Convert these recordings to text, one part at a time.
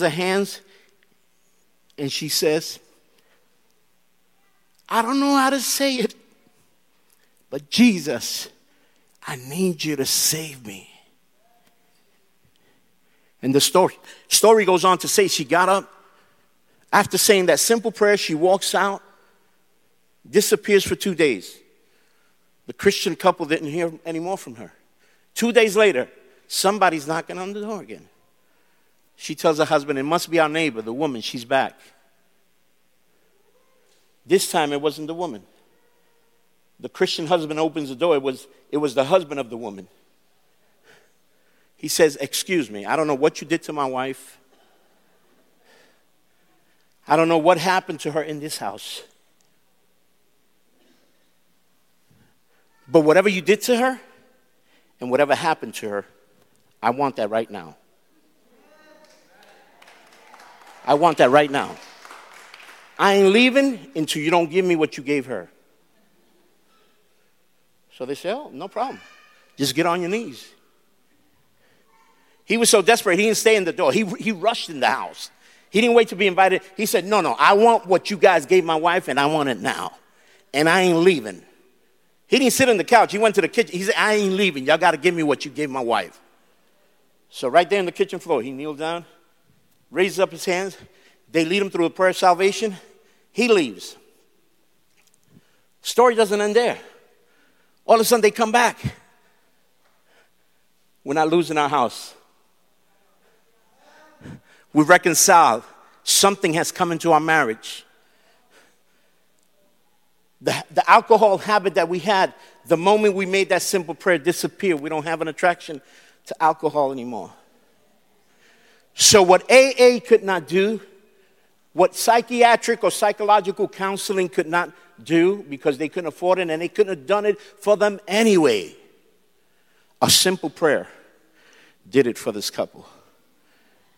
raises her hands and she says, I don't know how to say it, but Jesus, I need you to save me. And the story, story goes on to say she got up. After saying that simple prayer, she walks out, disappears for two days. The Christian couple didn't hear any more from her. Two days later, somebody's knocking on the door again. She tells her husband, It must be our neighbor, the woman, she's back. This time it wasn't the woman. The Christian husband opens the door, it was, it was the husband of the woman. He says, Excuse me, I don't know what you did to my wife. I don't know what happened to her in this house. But whatever you did to her and whatever happened to her, I want that right now. I want that right now. I ain't leaving until you don't give me what you gave her. So they say, Oh, no problem. Just get on your knees. He was so desperate, he didn't stay in the door. He, he rushed in the house. He didn't wait to be invited. He said, No, no, I want what you guys gave my wife, and I want it now. And I ain't leaving. He didn't sit on the couch. He went to the kitchen. He said, I ain't leaving. Y'all got to give me what you gave my wife. So, right there on the kitchen floor, he kneeled down, raises up his hands. They lead him through a prayer of salvation. He leaves. Story doesn't end there. All of a sudden, they come back. We're not losing our house we reconciled. Something has come into our marriage. The, the alcohol habit that we had, the moment we made that simple prayer disappear. We don't have an attraction to alcohol anymore. So, what AA could not do, what psychiatric or psychological counseling could not do because they couldn't afford it and they couldn't have done it for them anyway, a simple prayer did it for this couple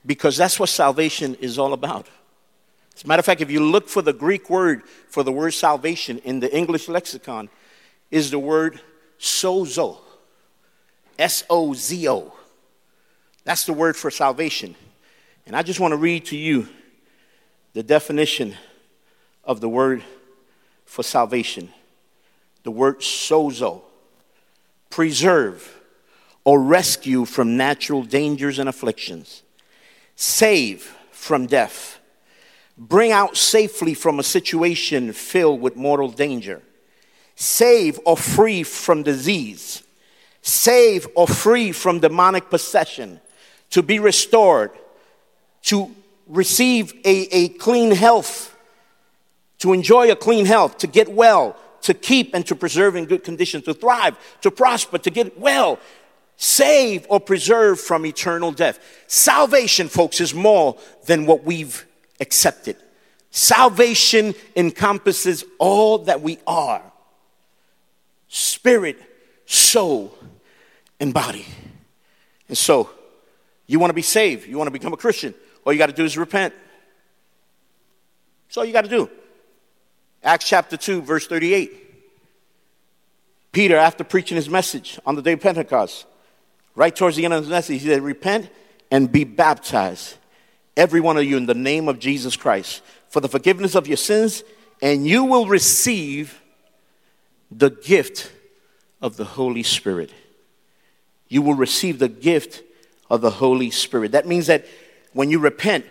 because that's what salvation is all about. As a matter of fact, if you look for the Greek word for the word salvation in the English lexicon, is the word sozo. S O Z O. That's the word for salvation. And I just want to read to you the definition of the word for salvation. The word sozo. Preserve or rescue from natural dangers and afflictions save from death, bring out safely from a situation filled with mortal danger, save or free from disease, save or free from demonic possession, to be restored, to receive a, a clean health, to enjoy a clean health, to get well, to keep and to preserve in good condition, to thrive, to prosper, to get well, save or preserve from eternal death. Salvation, folks, is more than what we've accepted. Salvation encompasses all that we are spirit, soul, and body. And so, you want to be saved, you want to become a Christian, all you got to do is repent. That's all you got to do. Acts chapter 2, verse 38. Peter, after preaching his message on the day of Pentecost, Right towards the end of his message, he said, Repent and be baptized, every one of you, in the name of Jesus Christ, for the forgiveness of your sins, and you will receive the gift of the Holy Spirit. You will receive the gift of the Holy Spirit. That means that when you repent,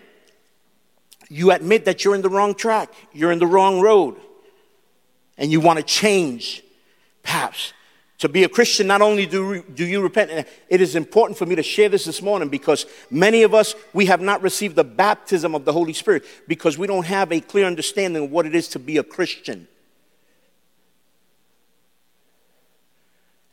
you admit that you're in the wrong track, you're in the wrong road, and you want to change, perhaps to be a Christian, not only do, do you repent, it is important for me to share this this morning because many of us, we have not received the baptism of the Holy Spirit because we don't have a clear understanding of what it is to be a Christian.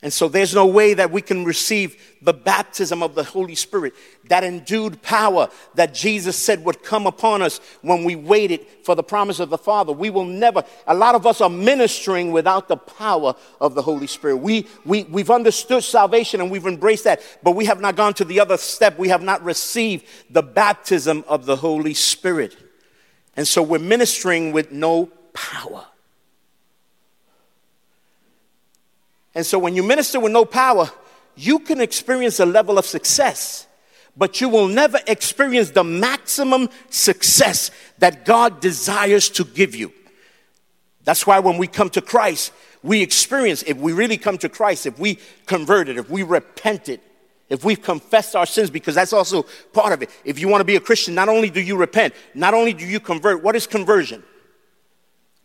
And so there's no way that we can receive the baptism of the Holy Spirit, that endued power that Jesus said would come upon us when we waited for the promise of the Father. We will never, a lot of us are ministering without the power of the Holy Spirit. We, we, we've understood salvation and we've embraced that, but we have not gone to the other step. We have not received the baptism of the Holy Spirit. And so we're ministering with no power. And so when you minister with no power, you can experience a level of success, but you will never experience the maximum success that God desires to give you. That's why when we come to Christ, we experience, if we really come to Christ, if we converted, if we repented, if we've confessed our sins, because that's also part of it. If you want to be a Christian, not only do you repent, not only do you convert, what is conversion?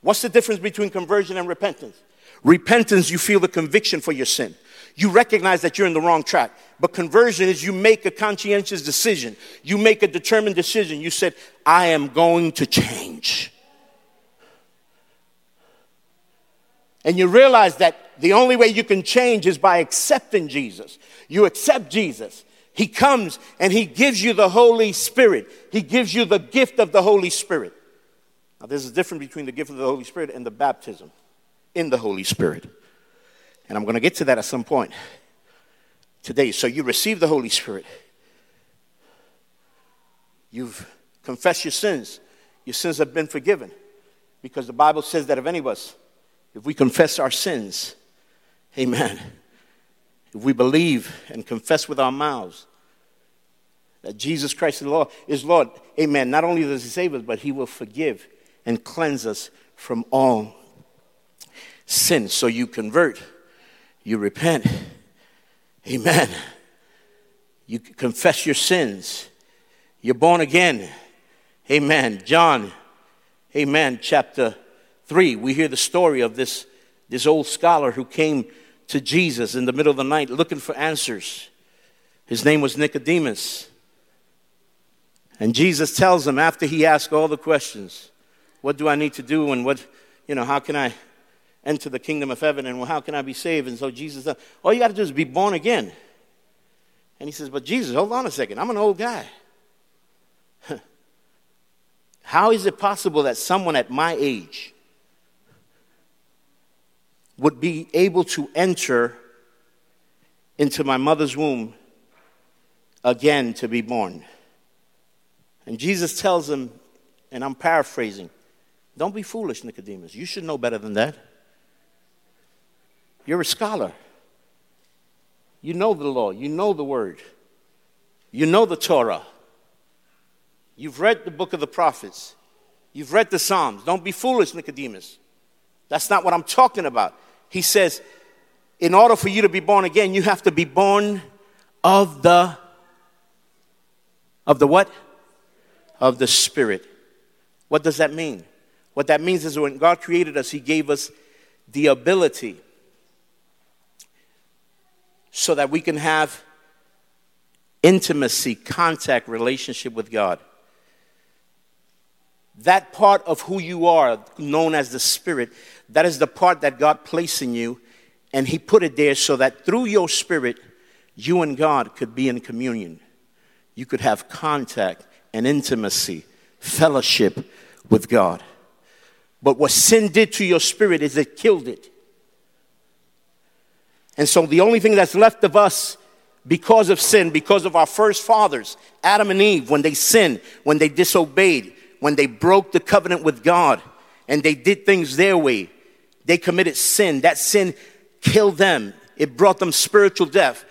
What's the difference between conversion and repentance? Repentance, you feel the conviction for your sin. You recognize that you're in the wrong track. But conversion is you make a conscientious decision. You make a determined decision. You said, I am going to change. And you realize that the only way you can change is by accepting Jesus. You accept Jesus. He comes and He gives you the Holy Spirit. He gives you the gift of the Holy Spirit. Now, there's a difference between the gift of the Holy Spirit and the baptism in the Holy Spirit. And I'm going to get to that at some point today. So, you receive the Holy Spirit. You've confessed your sins. Your sins have been forgiven. Because the Bible says that if any of us, if we confess our sins, amen, if we believe and confess with our mouths that Jesus Christ is Lord, is Lord, amen, not only does He save us, but He will forgive and cleanse us from all sin. So you convert, you repent, amen. You confess your sins, you're born again, amen. John, amen, chapter 3, we hear the story of this, this old scholar who came to Jesus in the middle of the night looking for answers. His name was Nicodemus. And Jesus tells him after he asks all the questions, what do I need to do and what, you know, how can I enter the kingdom of heaven and well, how can I be saved? And so Jesus said, all you got to do is be born again. And he says, but Jesus, hold on a second. I'm an old guy. how is it possible that someone at my age would be able to enter into my mother's womb again to be born? And Jesus tells him, and I'm paraphrasing, don't be foolish, Nicodemus. You should know better than that. You're a scholar. You know the law, you know the word, you know the Torah. You've read the book of the prophets, you've read the Psalms. Don't be foolish, Nicodemus. That's not what I'm talking about. He says, in order for you to be born again, you have to be born of the of the what? Of the Spirit. What does that mean? What that means is when God created us, He gave us the ability so that we can have intimacy, contact, relationship with God. That part of who you are, known as the Spirit, that is the part that God placed in you, and He put it there so that through your Spirit, you and God could be in communion. You could have contact and intimacy, fellowship with God. But what sin did to your spirit is it killed it. And so the only thing that's left of us because of sin, because of our first fathers, Adam and Eve, when they sinned, when they disobeyed, when they broke the covenant with God, and they did things their way, they committed sin. That sin killed them. It brought them spiritual death.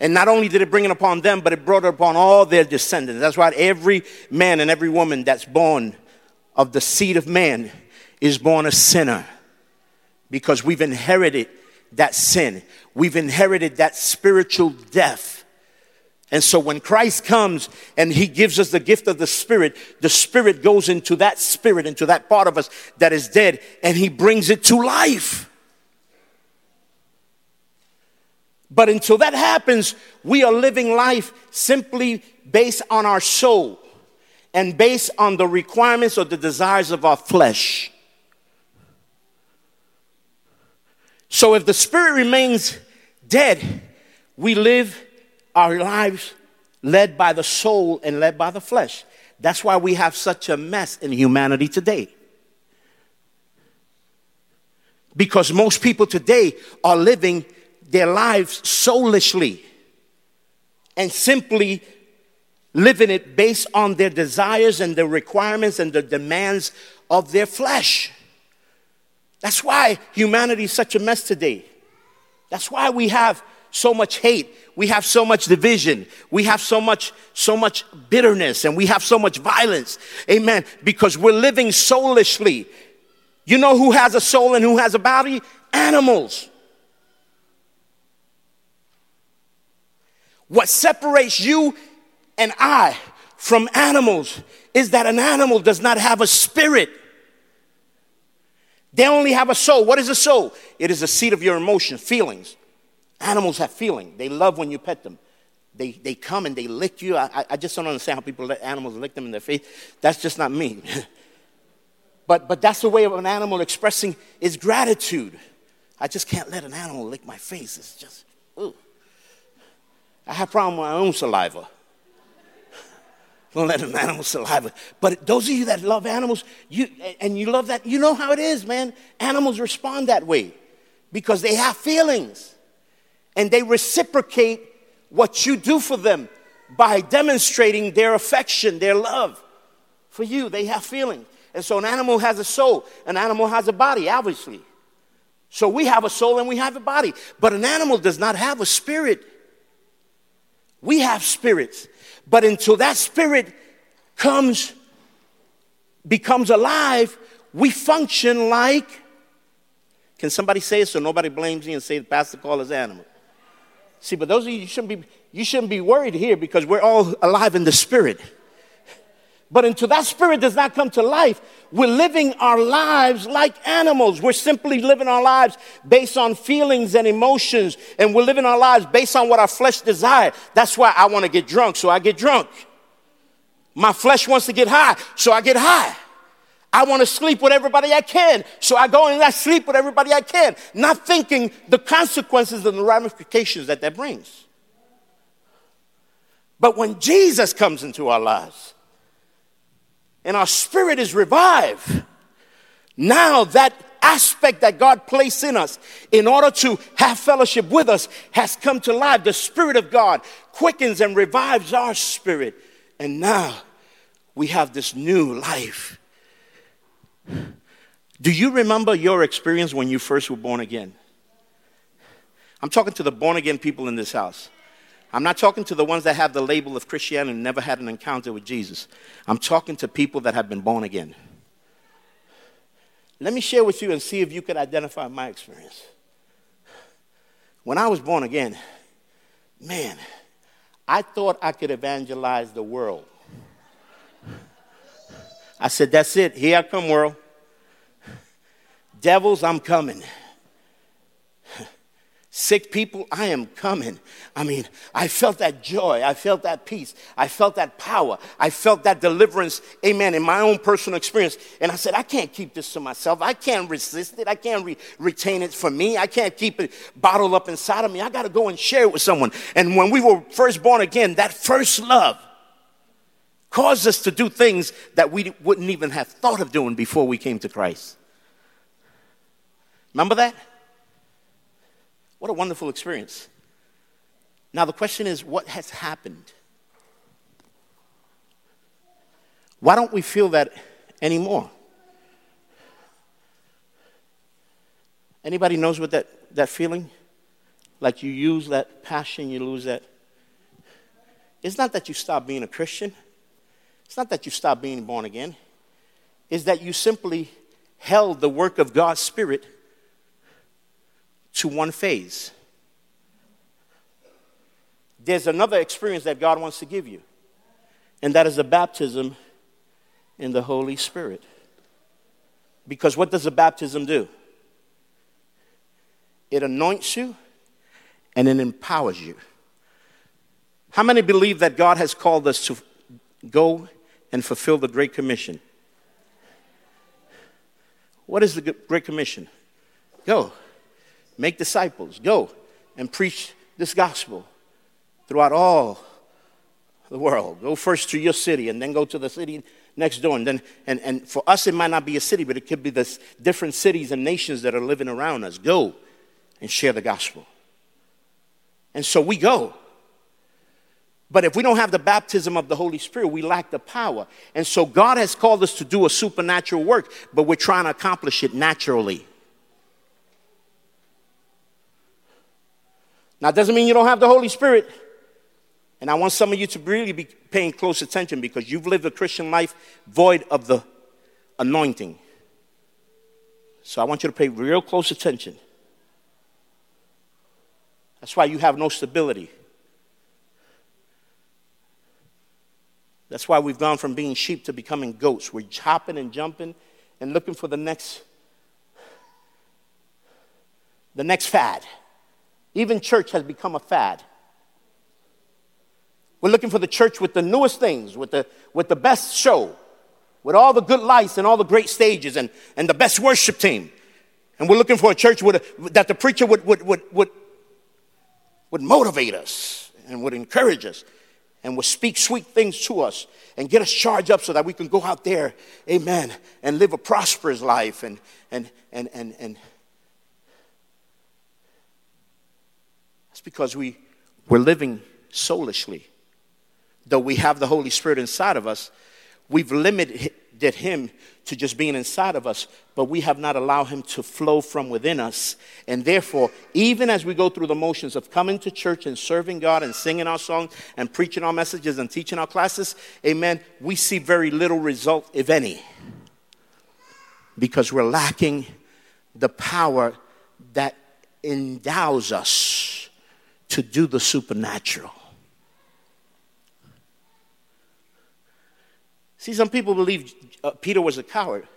And not only did it bring it upon them, but it brought it upon all their descendants. That's why every man and every woman that's born of the seed of man is born a sinner because we've inherited that sin. We've inherited that spiritual death. And so when Christ comes and he gives us the gift of the Spirit, the Spirit goes into that spirit, into that part of us that is dead, and he brings it to life. But until that happens, we are living life simply based on our soul and based on the requirements or the desires of our flesh. So if the spirit remains dead, we live our lives led by the soul and led by the flesh. That's why we have such a mess in humanity today. Because most people today are living their lives soulishly and simply living it based on their desires and their requirements and the demands of their flesh. That's why humanity is such a mess today. That's why we have so much hate. We have so much division. We have so much, so much bitterness and we have so much violence. Amen. Because we're living soulishly. You know who has a soul and who has a body? Animals. What separates you and I from animals is that an animal does not have a spirit. They only have a soul. What is a soul? It is a seat of your emotions, feelings. Animals have feeling. They love when you pet them. They, they come and they lick you. I, I just don't understand how people let animals lick them in their face. That's just not me. but, but that's the way of an animal expressing its gratitude. I just can't let an animal lick my face. It's just, ooh. I have problem with my own saliva. Don't let an animal saliva. But those of you that love animals, you and you love that, you know how it is, man. Animals respond that way because they have feelings and they reciprocate what you do for them by demonstrating their affection, their love for you. They have feelings. And so an animal has a soul, an animal has a body, obviously. So we have a soul and we have a body. But an animal does not have a spirit. We have spirits. But until that spirit comes, becomes alive, we function like. Can somebody say it so nobody blames me and say the pastor called us animal? See, but those of you, you shouldn't be, you shouldn't be worried here because we're all alive in the spirit. But until that spirit does not come to life, we're living our lives like animals. We're simply living our lives based on feelings and emotions, and we're living our lives based on what our flesh desires. That's why I want to get drunk, so I get drunk. My flesh wants to get high, so I get high. I want to sleep with everybody I can, so I go and I sleep with everybody I can, not thinking the consequences and the ramifications that that brings. But when Jesus comes into our lives, and our spirit is revived, now that aspect that God placed in us in order to have fellowship with us has come to life. The Spirit of God quickens and revives our spirit. And now we have this new life. Do you remember your experience when you first were born again? I'm talking to the born again people in this house. I'm not talking to the ones that have the label of Christianity and never had an encounter with Jesus. I'm talking to people that have been born again. Let me share with you and see if you could identify my experience. When I was born again, man, I thought I could evangelize the world. I said, That's it. Here I come, world. Devils, I'm coming. Sick people, I am coming. I mean, I felt that joy. I felt that peace. I felt that power. I felt that deliverance, amen, in my own personal experience. And I said, I can't keep this to myself. I can't resist it. I can't re- retain it for me. I can't keep it bottled up inside of me. I got to go and share it with someone. And when we were first born again, that first love caused us to do things that we wouldn't even have thought of doing before we came to Christ. Remember that? What a wonderful experience. Now, the question is what has happened? Why don't we feel that anymore? Anybody knows what that, that feeling? Like you use that passion, you lose that. It's not that you stop being a Christian. It's not that you stop being born again. It's that you simply held the work of God's Spirit to one phase. There's another experience that God wants to give you, and that is the baptism in the Holy Spirit. Because what does the baptism do? It anoints you and it empowers you. How many believe that God has called us to go and fulfill the Great Commission? What is the Great Commission? Go Make disciples. Go and preach this gospel throughout all the world. Go first to your city and then go to the city next door. And then and, and for us it might not be a city, but it could be the different cities and nations that are living around us. Go and share the gospel. And so we go. But if we don't have the baptism of the Holy Spirit, we lack the power. And so God has called us to do a supernatural work, but we're trying to accomplish it naturally. Now, it doesn't mean you don't have the Holy Spirit. And I want some of you to really be paying close attention because you've lived a Christian life void of the anointing. So I want you to pay real close attention. That's why you have no stability. That's why we've gone from being sheep to becoming goats. We're hopping and jumping and looking for the next the next fad. Even church has become a fad. We're looking for the church with the newest things, with the, with the best show, with all the good lights and all the great stages and, and the best worship team. And we're looking for a church a, that the preacher would, would, would, would, would motivate us and would encourage us and would speak sweet things to us and get us charged up so that we can go out there, amen, and live a prosperous life and, and, and, and, and because we, we're living soulishly. Though we have the Holy Spirit inside of us, we've limited Him to just being inside of us, but we have not allowed Him to flow from within us. And therefore, even as we go through the motions of coming to church and serving God and singing our songs and preaching our messages and teaching our classes, amen, we see very little result, if any, because we're lacking the power that endows us to do the supernatural. See, some people believe uh, Peter was a coward.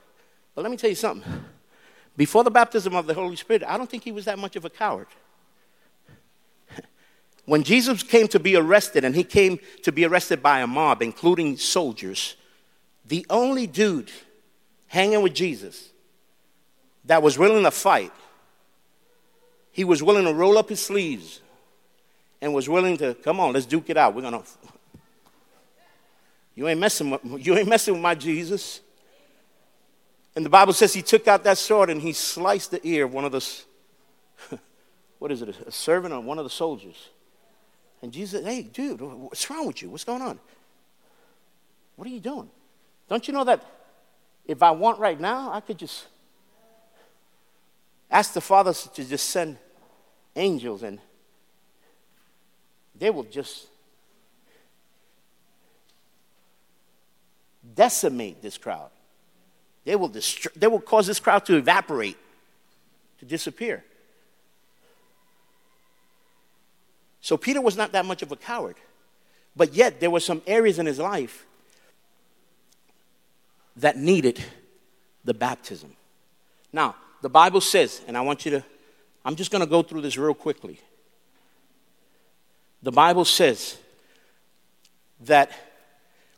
But let me tell you something. Before the baptism of the Holy Spirit, I don't think he was that much of a coward. When Jesus came to be arrested, and he came to be arrested by a mob, including soldiers, the only dude hanging with Jesus that was willing to fight, he was willing to roll up his sleeves and was willing to come on, let's duke it out. We're gonna. You ain't messing with, you ain't messing with my Jesus. And the Bible says he took out that sword and he sliced the ear of one of the, what is it, a servant or one of the soldiers. And Jesus hey, dude, what's wrong with you? What's going on? What are you doing? Don't you know that if I want right now, I could just ask the Father to just send angels and they will just decimate this crowd. They will, dist- they will cause this crowd to evaporate, to disappear. So Peter was not that much of a coward. But yet, there were some areas in his life that needed the baptism. Now, the Bible says, and I want you to, I'm just going to go through this real quickly. The Bible says that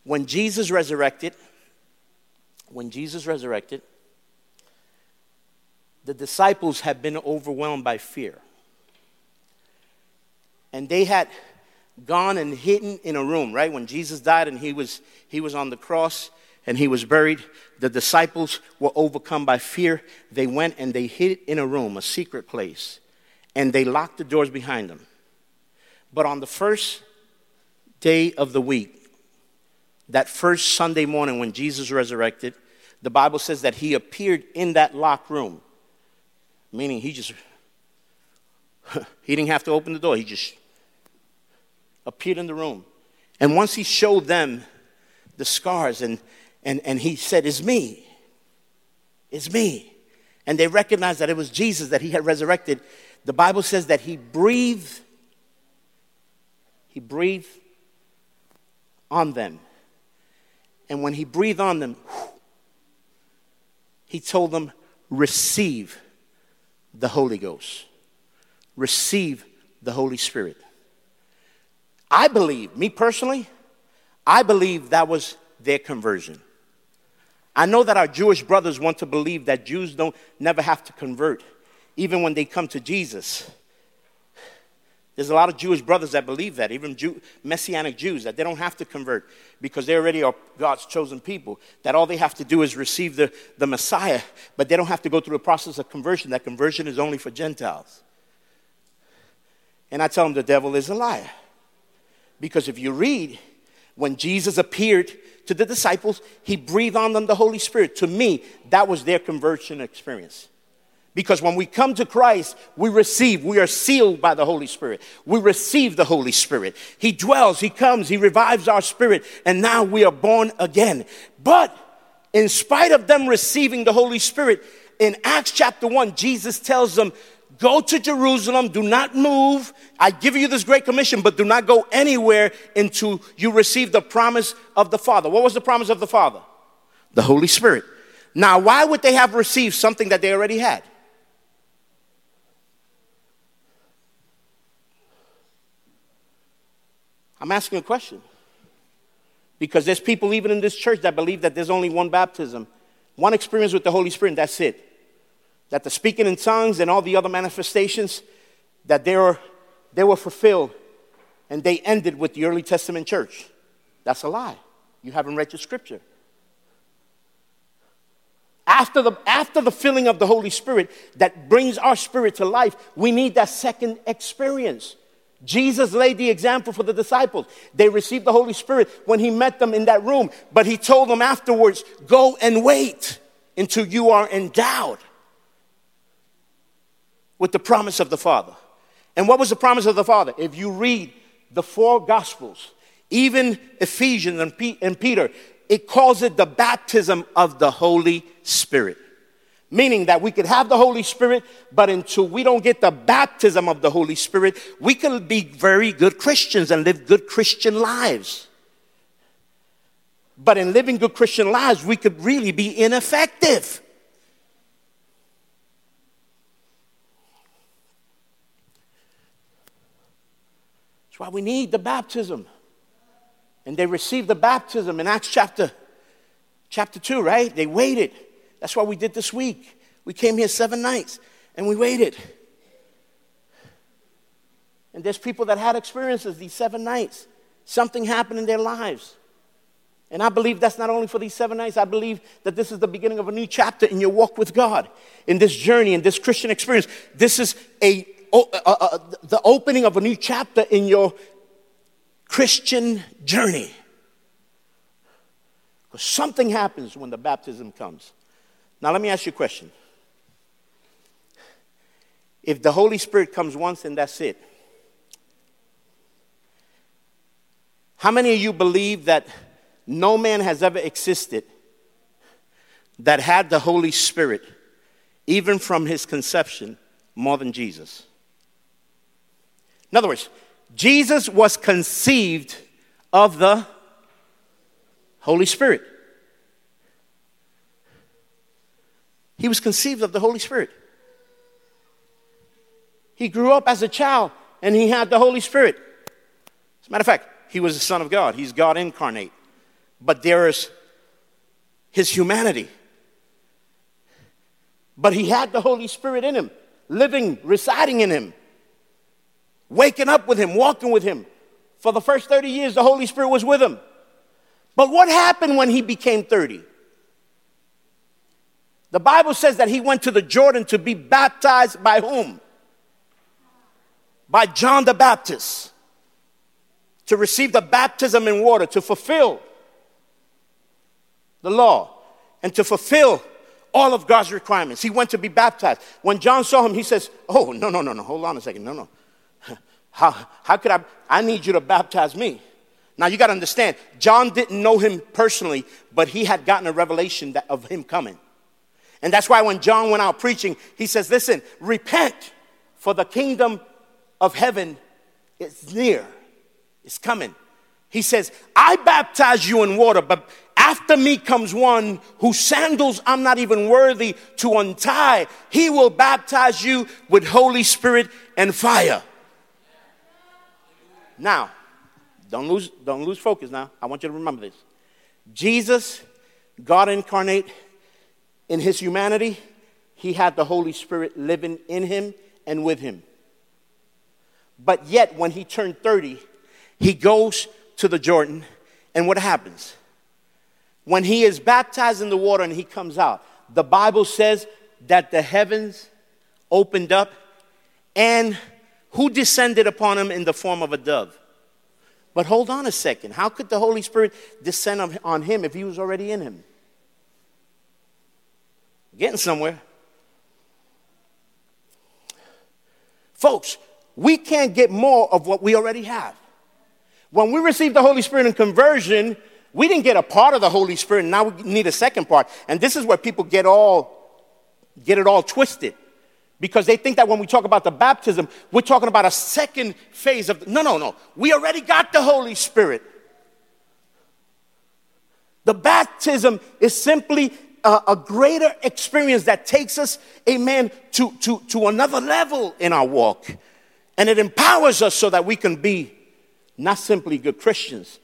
when Jesus resurrected, when Jesus resurrected, the disciples had been overwhelmed by fear. And they had gone and hidden in a room, right? When Jesus died and he was, he was on the cross and he was buried, the disciples were overcome by fear. They went and they hid in a room, a secret place, and they locked the doors behind them. But on the first day of the week, that first Sunday morning when Jesus resurrected, the Bible says that he appeared in that locked room, meaning he just, he didn't have to open the door, he just appeared in the room. And once he showed them the scars and, and, and he said, It's me. It's me. And they recognized that it was Jesus that he had resurrected. The Bible says that he breathed he breathed on them. And when he breathed on them, he told them, Receive the Holy Ghost, receive the Holy Spirit. I believe, me personally, I believe that was their conversion. I know that our Jewish brothers want to believe that Jews don't never have to convert, even when they come to Jesus. There's a lot of Jewish brothers that believe that, even Jew, Messianic Jews, that they don't have to convert because they already are God's chosen people. That all they have to do is receive the, the Messiah, but they don't have to go through the process of conversion. That conversion is only for Gentiles. And I tell them the devil is a liar. Because if you read, when Jesus appeared to the disciples, he breathed on them the Holy Spirit. To me, that was their conversion experience. Because when we come to Christ, we receive, we are sealed by the Holy Spirit. We receive the Holy Spirit. He dwells, He comes, He revives our spirit, and now we are born again. But in spite of them receiving the Holy Spirit, in Acts chapter 1, Jesus tells them, Go to Jerusalem, do not move. I give you this great commission, but do not go anywhere until you receive the promise of the Father. What was the promise of the Father? The Holy Spirit. Now, why would they have received something that they already had? I'm asking a question. Because there's people even in this church that believe that there's only one baptism, one experience with the Holy Spirit, and that's it. That the speaking in tongues and all the other manifestations, that they were, they were fulfilled and they ended with the early Testament church. That's a lie. You haven't read your scripture. After the, after the filling of the Holy Spirit that brings our spirit to life, we need that second experience. Jesus laid the example for the disciples. They received the Holy Spirit when he met them in that room, but he told them afterwards, Go and wait until you are endowed with the promise of the Father. And what was the promise of the Father? If you read the four Gospels, even Ephesians and, Peter, it calls it the baptism of the Holy Spirit. Meaning that we could have the Holy Spirit, but until we don't get the baptism of the Holy Spirit, we can be very good Christians and live good Christian lives. But in living good Christian lives, we could really be ineffective. That's why we need the baptism. And they received the baptism in Acts chapter, chapter 2, right? They waited. That's why we did this week. We came here seven nights and we waited. And there's people that had experiences these seven nights. Something happened in their lives. And I believe that's not only for these seven nights, I believe that this is the beginning of a new chapter in your walk with God, in this journey, in this Christian experience. This is a, a, a, the opening of a new chapter in your Christian journey. Because something happens when the baptism comes. Now, let me ask you a question. If the Holy Spirit comes once and that's it, how many of you believe that no man has ever existed that had the Holy Spirit, even from his conception, more than Jesus? In other words, Jesus was conceived of the Holy Spirit. He was conceived of the Holy Spirit. He grew up as a child and he had the Holy Spirit. As a matter of fact, he was the Son of God. He's God incarnate. But there is his humanity. But he had the Holy Spirit in him, living, residing in him waking up with him, walking with him. For the first 30 years, the Holy Spirit was with him. But what happened when he became 30? The Bible says that he went to the Jordan to be baptized by whom? By John the Baptist. To receive the baptism in water, to fulfill the law, and to fulfill all of God's requirements. He went to be baptized. When John saw him, he says, Oh, no, no, no, no, hold on a second. No, no. How, how could I? I need you to baptize me. Now you got to understand, John didn't know him personally, but he had gotten a revelation that, of him coming. And that's why when John went out preaching, he says, Listen, repent, for the kingdom of heaven is near, it's coming. He says, I baptize you in water, but after me comes one whose sandals I'm not even worthy to untie. He will baptize you with Holy Spirit and fire. Now, don't lose, don't lose focus now. I want you to remember this. Jesus, God incarnate, in his humanity, he had the Holy Spirit living in him and with him. But yet, when he turned 30, he goes to the Jordan, and what happens? When he is baptized in the water and he comes out, the Bible says that the heavens opened up and who descended upon him in the form of a dove. But hold on a second. How could the Holy Spirit descend on him if he was already in him? Getting somewhere. Folks, we can't get more of what we already have. When we received the Holy Spirit in conversion, we didn't get a part of the Holy Spirit. Now we need a second part. And this is where people get all get it all twisted. Because they think that when we talk about the baptism, we're talking about a second phase of no, no, no. We already got the Holy Spirit. The baptism is simply a, a, greater experience that takes us, amen, to, to, to another level in our walk. And it empowers us so that we can be not simply good Christians,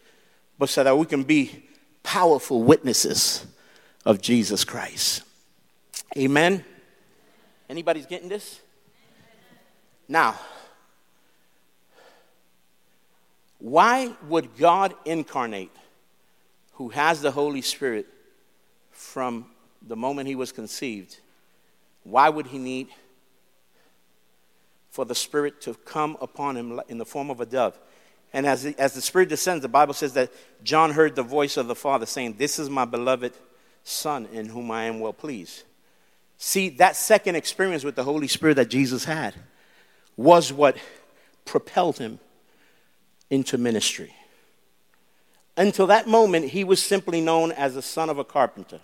but so that we can be powerful witnesses of Jesus Christ. Amen. Anybody's getting this? Now, why would God incarnate who has the Holy Spirit from the moment he was conceived, why would he need for the Spirit to come upon him in the form of a dove? And as the, as the Spirit descends, the Bible says that John heard the voice of the Father saying, This is my beloved Son in whom I am well pleased. See, that second experience with the Holy Spirit that Jesus had was what propelled him into ministry. Until that moment, he was simply known as the son of a carpenter.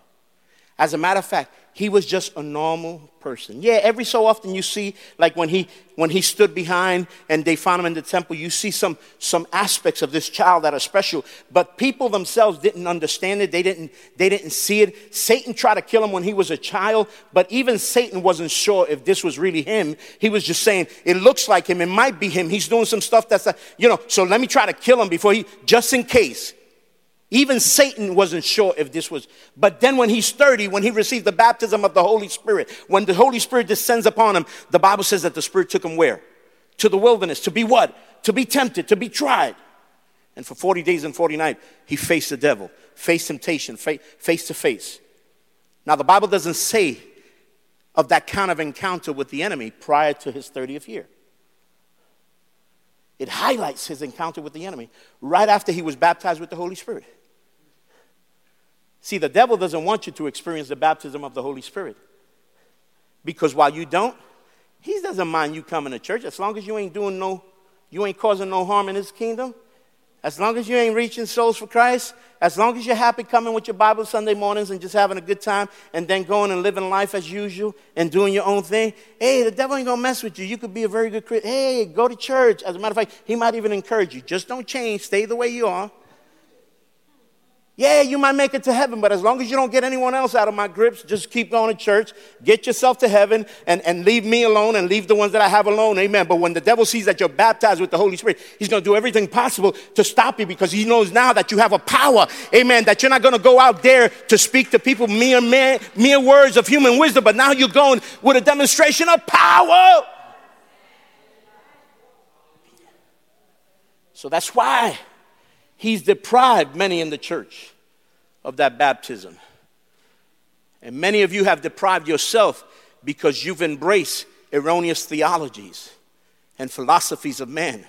As a matter of fact, he was just a normal person. Yeah, every so often you see, like when he when he stood behind and they found him in the temple, you see some some aspects of this child that are special. But people themselves didn't understand it. They didn't they didn't see it. Satan tried to kill him when he was a child, but even Satan wasn't sure if this was really him. He was just saying, "It looks like him. It might be him. He's doing some stuff that's, a, you know. So let me try to kill him before he, just in case." Even Satan wasn't sure if this was. But then when he's 30, when he received the baptism of the Holy Spirit, when the Holy Spirit descends upon him, the Bible says that the Spirit took him where? To the wilderness. To be what? To be tempted, to be tried. And for 40 days and 40 nights, he faced the devil, faced temptation, face to face. Now, the Bible doesn't say of that kind of encounter with the enemy prior to his 30th year. It highlights his encounter with the enemy right after he was baptized with the Holy Spirit. See, the devil doesn't want you to experience the baptism of the Holy Spirit. Because while you don't, he doesn't mind you coming to church as long as you ain't doing no, you ain't causing no harm in his kingdom. As long as you ain't reaching souls for Christ, as long as you're happy coming with your Bible Sunday mornings and just having a good time and then going and living life as usual and doing your own thing, hey, the devil ain't gonna mess with you. You could be a very good Christian. Hey, go to church. As a matter of fact, he might even encourage you. Just don't change, stay the way you are. Yeah, you might make it to heaven, but as long as you don't get anyone else out of my grips, just keep going to church, get yourself to heaven, and, and leave me alone and leave the ones that I have alone. Amen. But when the devil sees that you're baptized with the Holy Spirit, he's going to do everything possible to stop you because he knows now that you have a power. Amen. That you're not going to go out there to speak to people mere, mere, mere words of human wisdom, but now you're going with a demonstration of power. So that's why he's deprived many in the church of that baptism. And many of you have deprived yourself because you've embraced erroneous theologies and philosophies of man.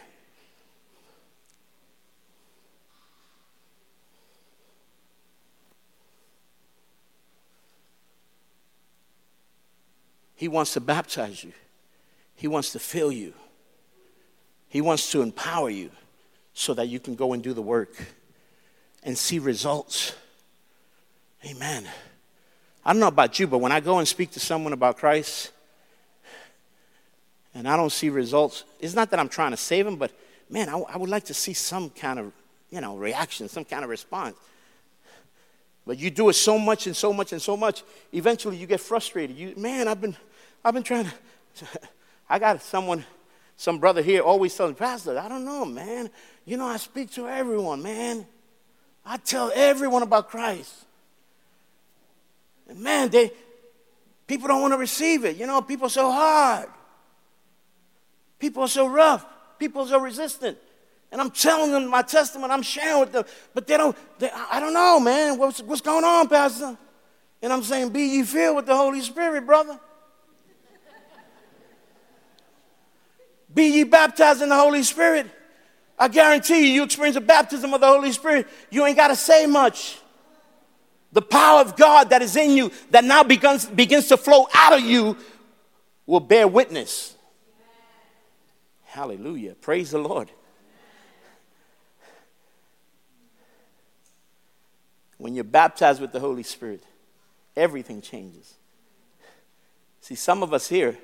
He wants to baptize you. He wants to fill you. He wants to empower you so that you can go and do the work and see results. Amen. I don't know about you, but when I go and speak to someone about Christ and I don't see results, it's not that I'm trying to save them, but man, I, I would like to see some kind of, you know, reaction, some kind of response. But you do it so much and so much and so much, eventually you get frustrated. You, man, I've been, I've been trying to. I got someone, some brother here always telling Pastor, I don't know, man. You know, I speak to everyone, man. I tell everyone about Christ. And man, they people don't want to receive it. You know, people are so hard. People are so rough. People are so resistant. And I'm telling them my testimony, I'm sharing with them, but they don't, they, I don't know, man, what's, what's going on, Pastor? And I'm saying, be ye filled with the Holy Spirit, brother. be ye baptized in the Holy Spirit. I guarantee you, you experience the baptism of the Holy Spirit, you ain't got to say much. The power of God that is in you, that now begins, begins to flow out of you, will bear witness. Hallelujah. Praise the Lord. When you're baptized with the Holy Spirit, everything changes. See, some of us here,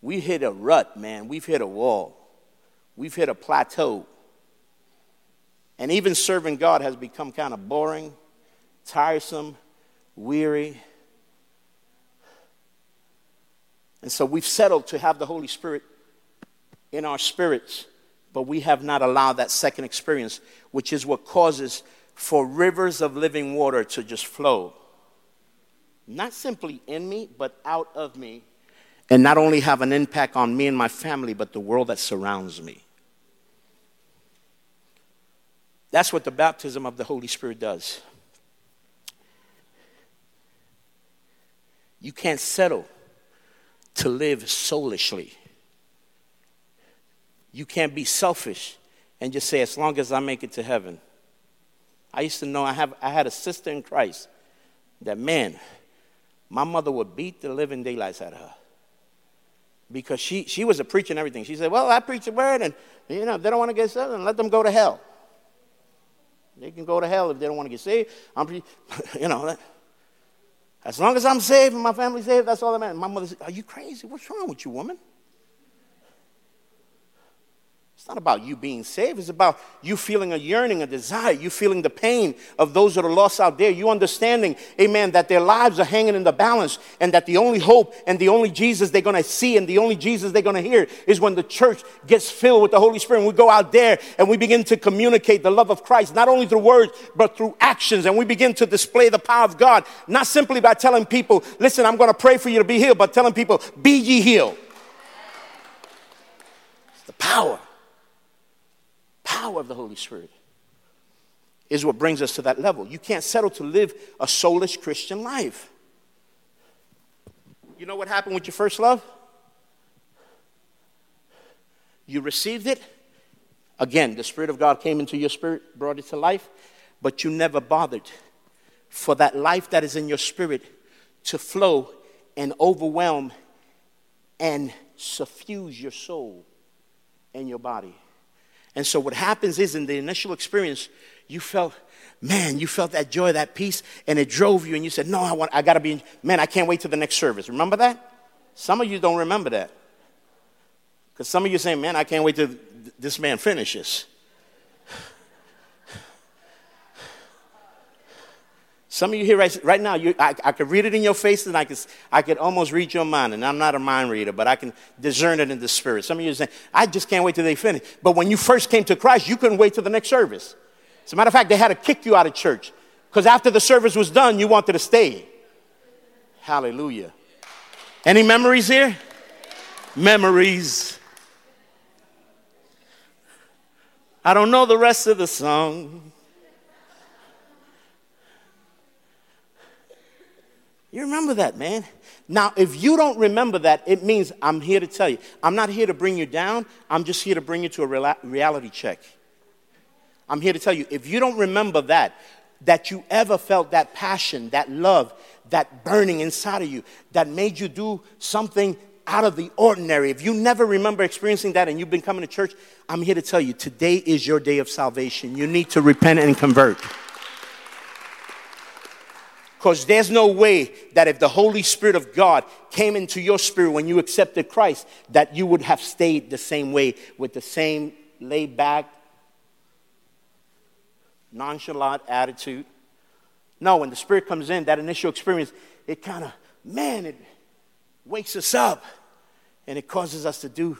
we hit a rut, man. We've hit a wall. We've hit a plateau. And even serving God has become kind of boring, tiresome, weary. And so we've settled to have the Holy Spirit in our spirits, but we have not allowed that second experience, which is what causes for rivers of living water to just flow. Not simply in me, but out of me. And not only have an impact on me and my family, but the world that surrounds me. That's what the baptism of the Holy Spirit does. You can't settle to live soulishly. You can't be selfish and just say, as long as I make it to heaven. I used to know I, have, I had a sister in Christ that, man, my mother would beat the living daylights out of her. Because she, she was a preacher and everything. She said, Well, I preach the word, and you know, if they don't want to get then let them go to hell. They can go to hell if they don't want to get saved. I'm, you know, as long as I'm saved and my family's saved, that's all that matters. My mother said, Are you crazy? What's wrong with you, woman? It's not about you being saved. It's about you feeling a yearning, a desire. You feeling the pain of those that are lost out there. You understanding, amen, that their lives are hanging in the balance and that the only hope and the only Jesus they're going to see and the only Jesus they're going to hear is when the church gets filled with the Holy Spirit. And we go out there and we begin to communicate the love of Christ, not only through words, but through actions. And we begin to display the power of God, not simply by telling people, listen, I'm going to pray for you to be healed, but telling people, be ye healed. It's the power power of the Holy Spirit is what brings us to that level. You can't settle to live a soulless Christian life. You know what happened with your first love? You received it. Again, the Spirit of God came into your spirit, brought it to life, but you never bothered for that life that is in your spirit to flow and overwhelm and suffuse your soul and your body. And so what happens is in the initial experience, you felt, man, you felt that joy, that peace, and it drove you, and you said, no, I want, I gotta be, man, I can't wait to the next service. Remember that? Some of you don't remember that. Because some of you saying, man, I can't wait till this man finishes. Some of you here right, right now, you, I, I could read it in your face and I could, I could almost read your mind. And I'm not a mind reader, but I can discern it in the spirit. Some of you are saying, I just can't wait till they finish. But when you first came to Christ, you couldn't wait till the next service. As a matter of fact, they had to kick you out of church because after the service was done, you wanted to stay. Hallelujah. Any memories here? Memories. I don't know the rest of the song. You remember that, man. Now, if you don't remember that, it means I'm here to tell you. I'm not here to bring you down. I'm just here to bring you to a reality check. I'm here to tell you if you don't remember that, that you ever felt that passion, that love, that burning inside of you that made you do something out of the ordinary, if you never remember experiencing that and you've been coming to church, I'm here to tell you today is your day of salvation. You need to repent and convert. Because there's no way that if the Holy Spirit of God came into your spirit when you accepted Christ, that you would have stayed the same way with the same laid back, nonchalant attitude. No, when the Spirit comes in, that initial experience, it kind of, man, it wakes us up and it causes us to do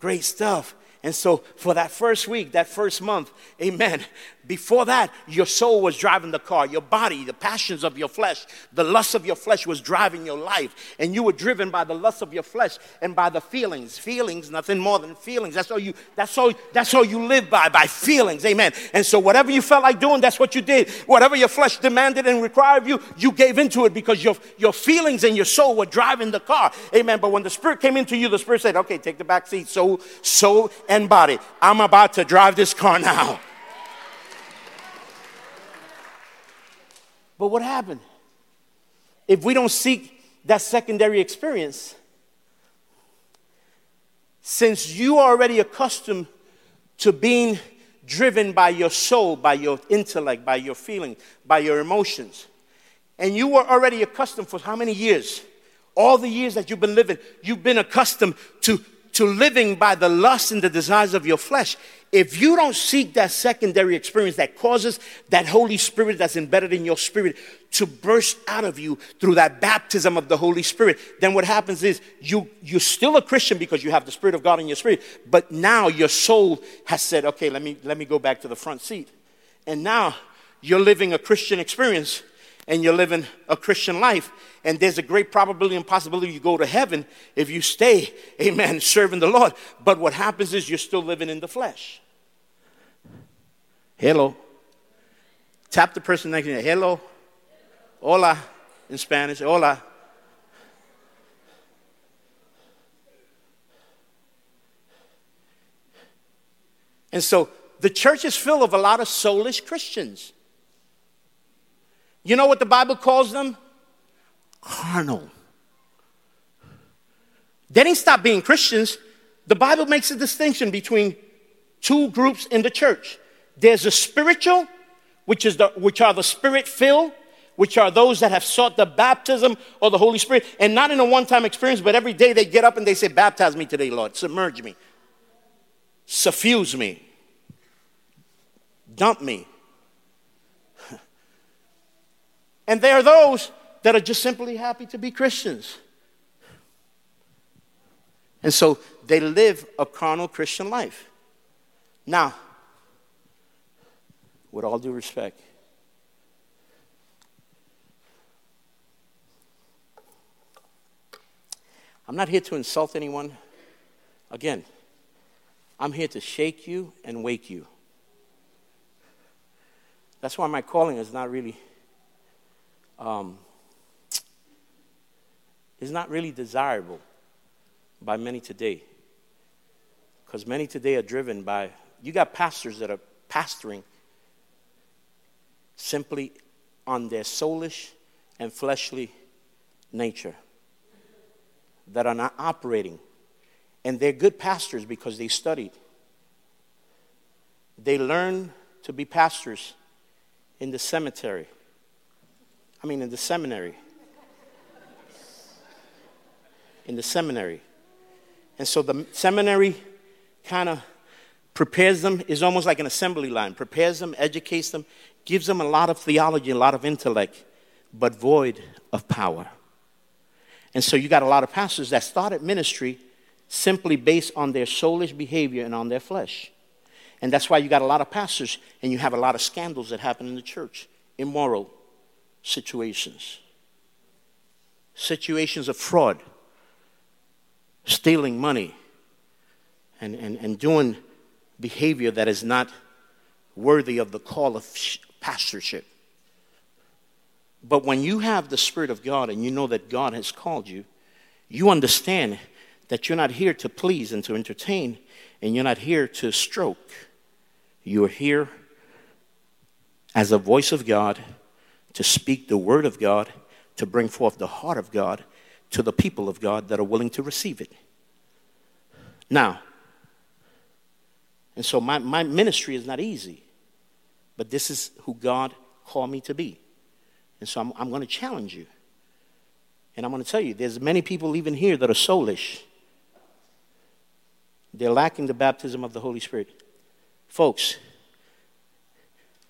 great stuff. And so, for that first week, that first month, amen, before that, your soul was driving the car, your body, the passions of your flesh, the lust of your flesh was driving your life. And you were driven by the lust of your flesh and by the feelings. Feelings, nothing more than feelings. That's all you, that's all, that's all you live by, by feelings. Amen. And so whatever you felt like doing, that's what you did. Whatever your flesh demanded and required of you, you gave into it because your, your feelings and your soul were driving the car. Amen. But when the Spirit came into you, the Spirit said, okay, take the back seat, soul and body. I'm about to drive this car now. But what happened? If we don't seek that secondary experience, since you are already accustomed to being driven by your soul, by your intellect, by your feeling, by your emotions, and you were already accustomed for how many years? All the years that you've been living, you've been accustomed to, to living by the lust and the desires of your flesh. If you don't seek that secondary experience that causes that Holy Spirit that's embedded in your spirit to burst out of you through that baptism of the Holy Spirit, then what happens is you, you're still a Christian because you have the Spirit of God in your spirit, but now your soul has said, okay, let me, let me go back to the front seat. And now you're living a Christian experience and you're living a Christian life. And there's a great probability and possibility you go to heaven if you stay, amen, serving the Lord. But what happens is you're still living in the flesh. Hello. Tap the person next to you. Hello. Hola in Spanish. Hola. And so the church is full of a lot of soulish Christians. You know what the Bible calls them? Carnal. They didn't stop being Christians. The Bible makes a distinction between two groups in the church. There's a spiritual, which, is the, which are the spirit filled, which are those that have sought the baptism or the Holy Spirit, and not in a one time experience, but every day they get up and they say, Baptize me today, Lord. Submerge me, suffuse me, dump me. And there are those that are just simply happy to be Christians. And so they live a carnal Christian life. Now, with all due respect, I'm not here to insult anyone. Again, I'm here to shake you and wake you. That's why my calling is not really um, is not really desirable by many today. Because many today are driven by, you got pastors that are pastoring simply on their soulish and fleshly nature that are not operating. And they're good pastors because they studied. They learn to be pastors in the cemetery. I mean, in the seminary. In the seminary. And so the seminary kind of prepares them, is almost like an assembly line, prepares them, educates them, gives them a lot of theology, a lot of intellect, but void of power. And so you got a lot of pastors that started ministry simply based on their soulish behavior and on their flesh. And that's why you got a lot of pastors and you have a lot of scandals that happen in the church immoral, situations situations of fraud, stealing money, and, and, and doing behavior that is not worthy of the call of pastorship. But when you have the Spirit of God and you know that God has called you, you understand that you're not here to please and to entertain, and you're not here to stroke. You're here as a voice of God to speak the word of God, to bring forth the heart of God to the people of God that are willing to receive it. Now, and so my, my ministry is not easy, but this is who God called me to be. And so I'm, I'm going to challenge you. And I'm going to tell you, there's many people even here that are soulish. They're lacking the baptism of the Holy Spirit. Folks,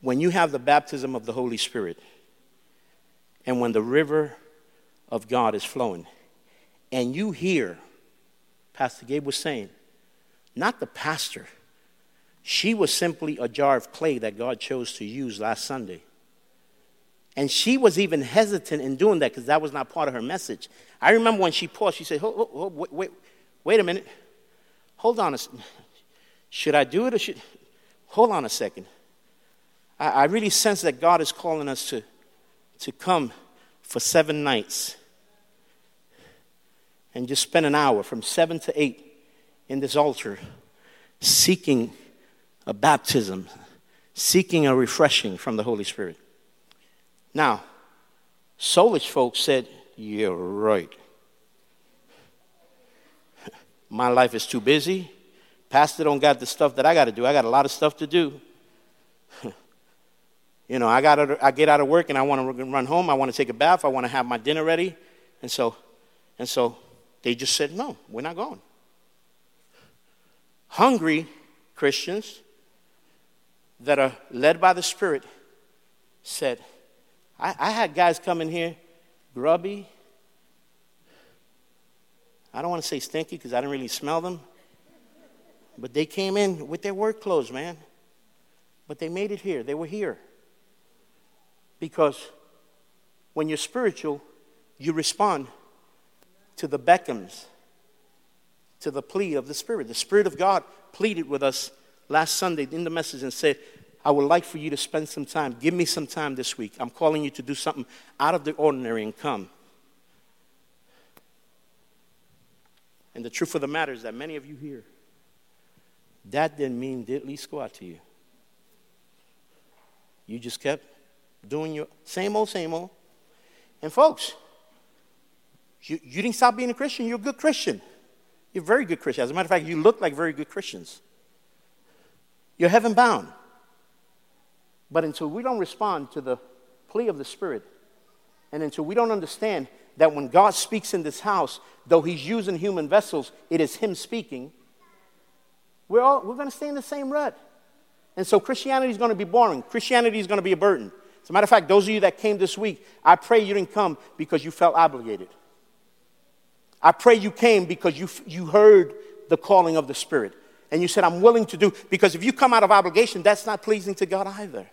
when you have the baptism of the Holy Spirit, and when the river of God is flowing, and you hear, Pastor Gabe was saying, not the pastor, she was simply a jar of clay that God chose to use last Sunday. And she was even hesitant in doing that because that was not part of her message. I remember when she paused, she said, hold, hold, wait, wait, wait a minute. Hold on a second. Should I do it or should. Hold on a second. I, I really sense that God is calling us to to come for seven nights and just spend an hour from seven to eight in this altar seeking a baptism, seeking a refreshing from the Holy Spirit. Now, soulish folks said, You're right. My life is too busy. Pastor don't got the stuff that I got to do. I got a lot of stuff to do. you know, I got I get out of work and I want to run home. I want to take a bath. I want to have my dinner ready. And so, and so they just said, no, we're not going. Hungry Christians that are led by the Spirit said, I, I had guys come in here grubby. I don't want to say stinky because I didn't really smell them. But they came in with their work clothes, man. But they made it here. They were here. Because when you're spiritual, you respond to the beckons, to the plea of the Spirit. The Spirit of God pleaded with us last Sunday in the message and said, I would like for you to spend some time. Give me some time this week. I'm calling you to do something out of the ordinary and come. And the truth of the matter is that many of you here, that didn't mean diddly squat to you. You just kept doing your same old, same old. And folks, you, you didn't stop being a Christian. You're a good Christian. You're a very good Christian. As a matter of fact, you look like very good Christians. You're heaven bound. But until we don't respond to the plea of the Spirit, and until we don't understand that when God speaks in this house, though He's using human vessels, it is Him speaking, we're, all, we're going to stay in the same rut. And so Christianity is going to be boring. Christianity is going to be a burden. As a matter of fact, those of you that came this week, I pray you didn't come because you felt obligated. I pray you came because you, you heard the calling of the Spirit. And you said, I'm willing to do, because if you come out of obligation, that's not pleasing to God either.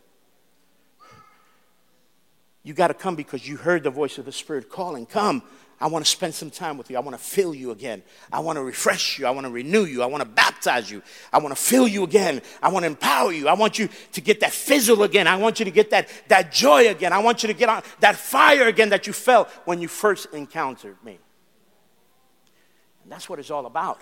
You got to come because you heard the voice of the Spirit calling. Come, I want to spend some time with you. I want to fill you again. I want to refresh you. I want to renew you. I want to baptize you. I want to fill you again. I want to empower you. I want you to get that fizzle again. I want you to get that, that joy again. I want you to get on that fire again that you felt when you first encountered me. And that's what it's all about.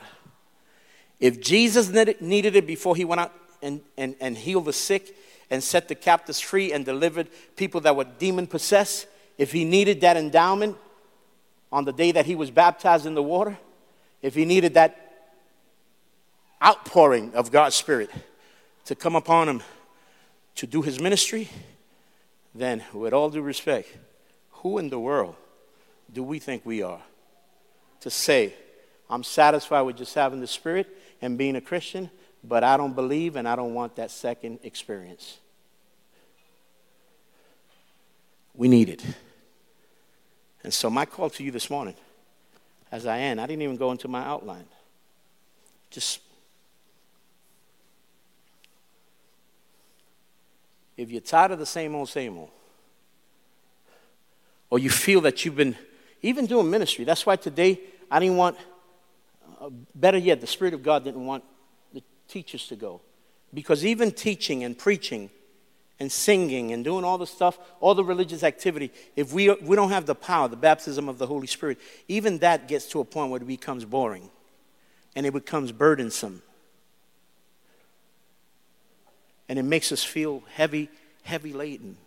If Jesus needed it before he went out and, and, and healed the sick, and set the captives free and delivered people that were demon possessed, if he needed that endowment on the day that he was baptized in the water, if he needed that outpouring of God's Spirit to come upon him to do his ministry, then with all due respect, who in the world do we think we are to say, I'm satisfied with just having the Spirit and being a Christian, but I don't believe and I don't want that second experience? We need it. And so, my call to you this morning, as I end, I didn't even go into my outline. Just if you're tired of the same old, same old, or you feel that you've been even doing ministry, that's why today I didn't want, uh, better yet, the Spirit of God didn't want the teachers to go. Because even teaching and preaching and singing and doing all the stuff, all the religious activity, if we, we don't have the power, the baptism of the Holy Spirit, even that gets to a point where it becomes boring and it becomes burdensome. And it makes us feel heavy, heavy laden.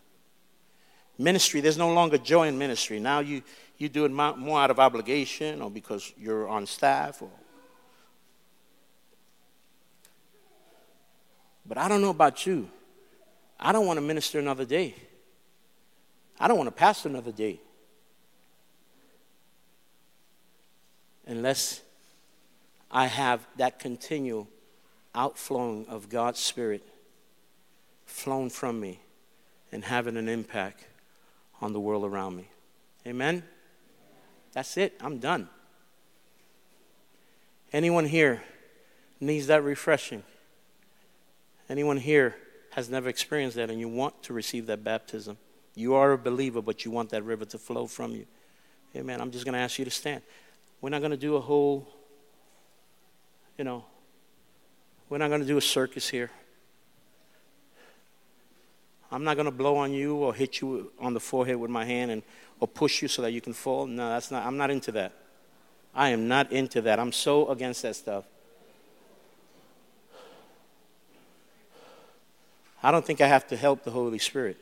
Ministry, there's no longer joy in ministry. Now you, you do it more out of obligation or because you're on staff or But I don't know about you. I don't want to minister another day. I don't want to pastor another day. Unless I have that continual outflowing of God's Spirit flown from me and having an impact on the world around me. Amen? That's it. I'm done. Anyone here needs that refreshing? Anyone here has never experienced that and you want to receive that baptism, you are a believer, but you want that river to flow from you. Amen. I'm just going to ask you to stand. We're not going to do a whole, you know, we're not going to do a circus here. I'm not going to blow on you or hit you on the forehead with my hand and or push you so that you can fall. No, that's not. I'm not into that. I am not into that. I'm so against that stuff. I don't think I have to help the Holy Spirit.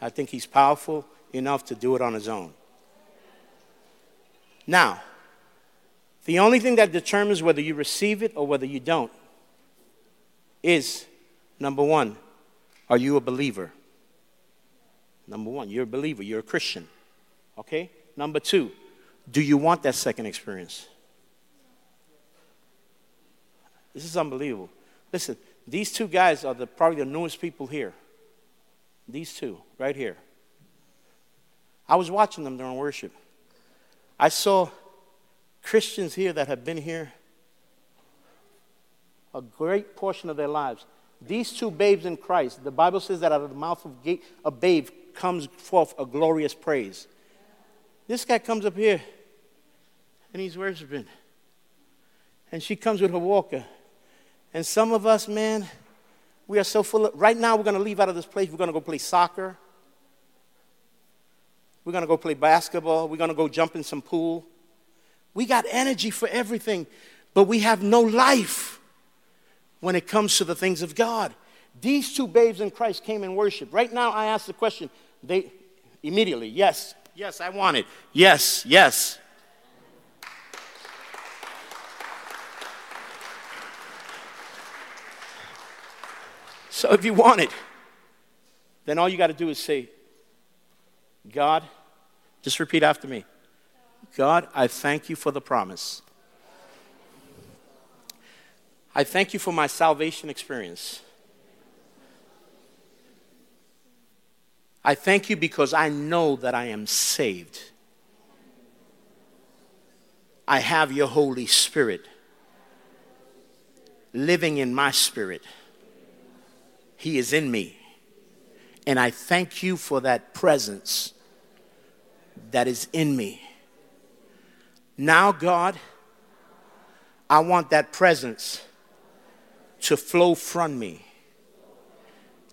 I think He's powerful enough to do it on His own. Now, The only thing that determines whether you receive it or whether you don't is number one, are you a believer? Number one, you're a believer, you're a Christian. Okay? Number two, do you want that second experience? This is unbelievable. Listen, these two guys are the, probably the newest people here. These two, right here. I was watching them during worship. I saw Christians here that have been here a great portion of their lives. These two babes in Christ, the Bible says that out of the mouth of a babe comes forth a glorious praise. This guy comes up here and he's worshiping. And she comes with her walker. And some of us, man, we are so full of. Right now, we're going to leave out of this place. We're going to go play soccer. We're going to go play basketball. We're going to go jump in some pool. We got energy for everything, but we have no life when it comes to the things of God. These two babes in Christ came and worshiped. Right now, I ask the question. They immediately, yes, yes, I want it. Yes, yes. So if you want it, then all you got to do is say, God, just repeat after me. God, I thank you for the promise. I thank you for my salvation experience. I thank you because I know that I am saved. I have your Holy Spirit living in my spirit. He is in me. And I thank you for that presence that is in me. Now, God, I want that presence to flow from me.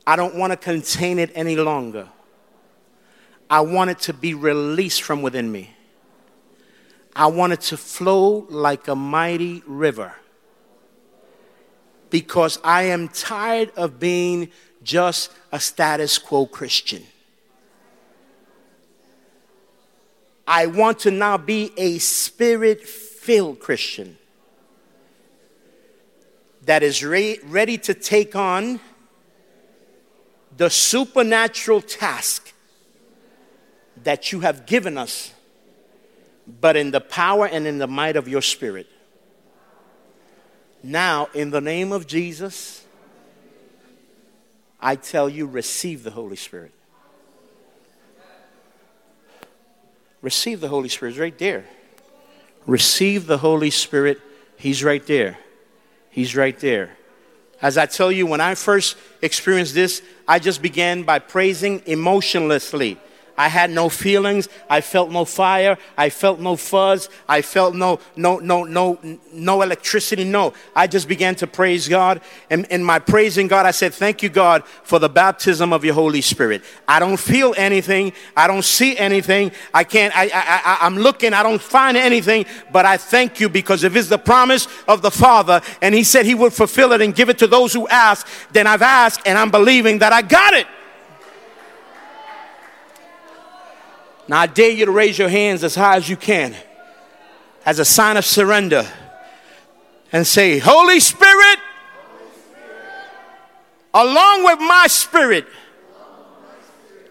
I don't want to contain it any longer. I want it to be released from within me. I want it to flow like a mighty river because I am tired of being just a status quo Christian. I want to now be a spirit filled Christian that is re- ready to take on the supernatural task that you have given us, but in the power and in the might of your spirit. Now, in the name of Jesus, I tell you, receive the Holy Spirit. Receive the Holy Spirit. He's right there. Receive the Holy Spirit. He's right there. He's right there. As I tell you, when I first experienced this, I just began by praising emotionlessly. I had no feelings. I felt no fire. I felt no fuzz. I felt no, no, no, no, no electricity. No. I just began to praise God. And in my praising God, I said, Thank you, God, for the baptism of your Holy Spirit. I don't feel anything. I don't see anything. I can't, I, I, I, am looking. I don't find anything. But I thank you because if it's the promise of the Father and He said He would fulfill it and give it to those who ask, then I've asked and I'm believing that I got it. Now, I dare you to raise your hands as high as you can as a sign of surrender and say, Holy Spirit, along with my spirit,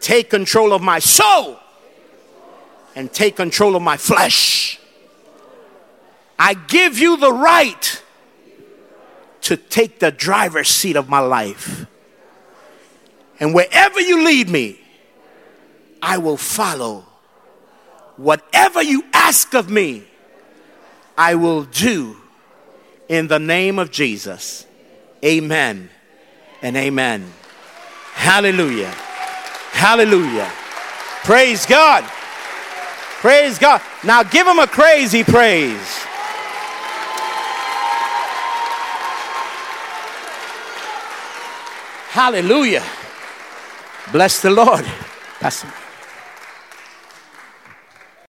take control of my soul and take control of my flesh. I give you the right to take the driver's seat of my life. And wherever you lead me, I will follow. Whatever you ask of me, I will do in the name of Jesus. Amen and amen. Hallelujah. Hallelujah. Praise God. Praise God. Now give him a crazy praise. Hallelujah. Bless the Lord. Pastor.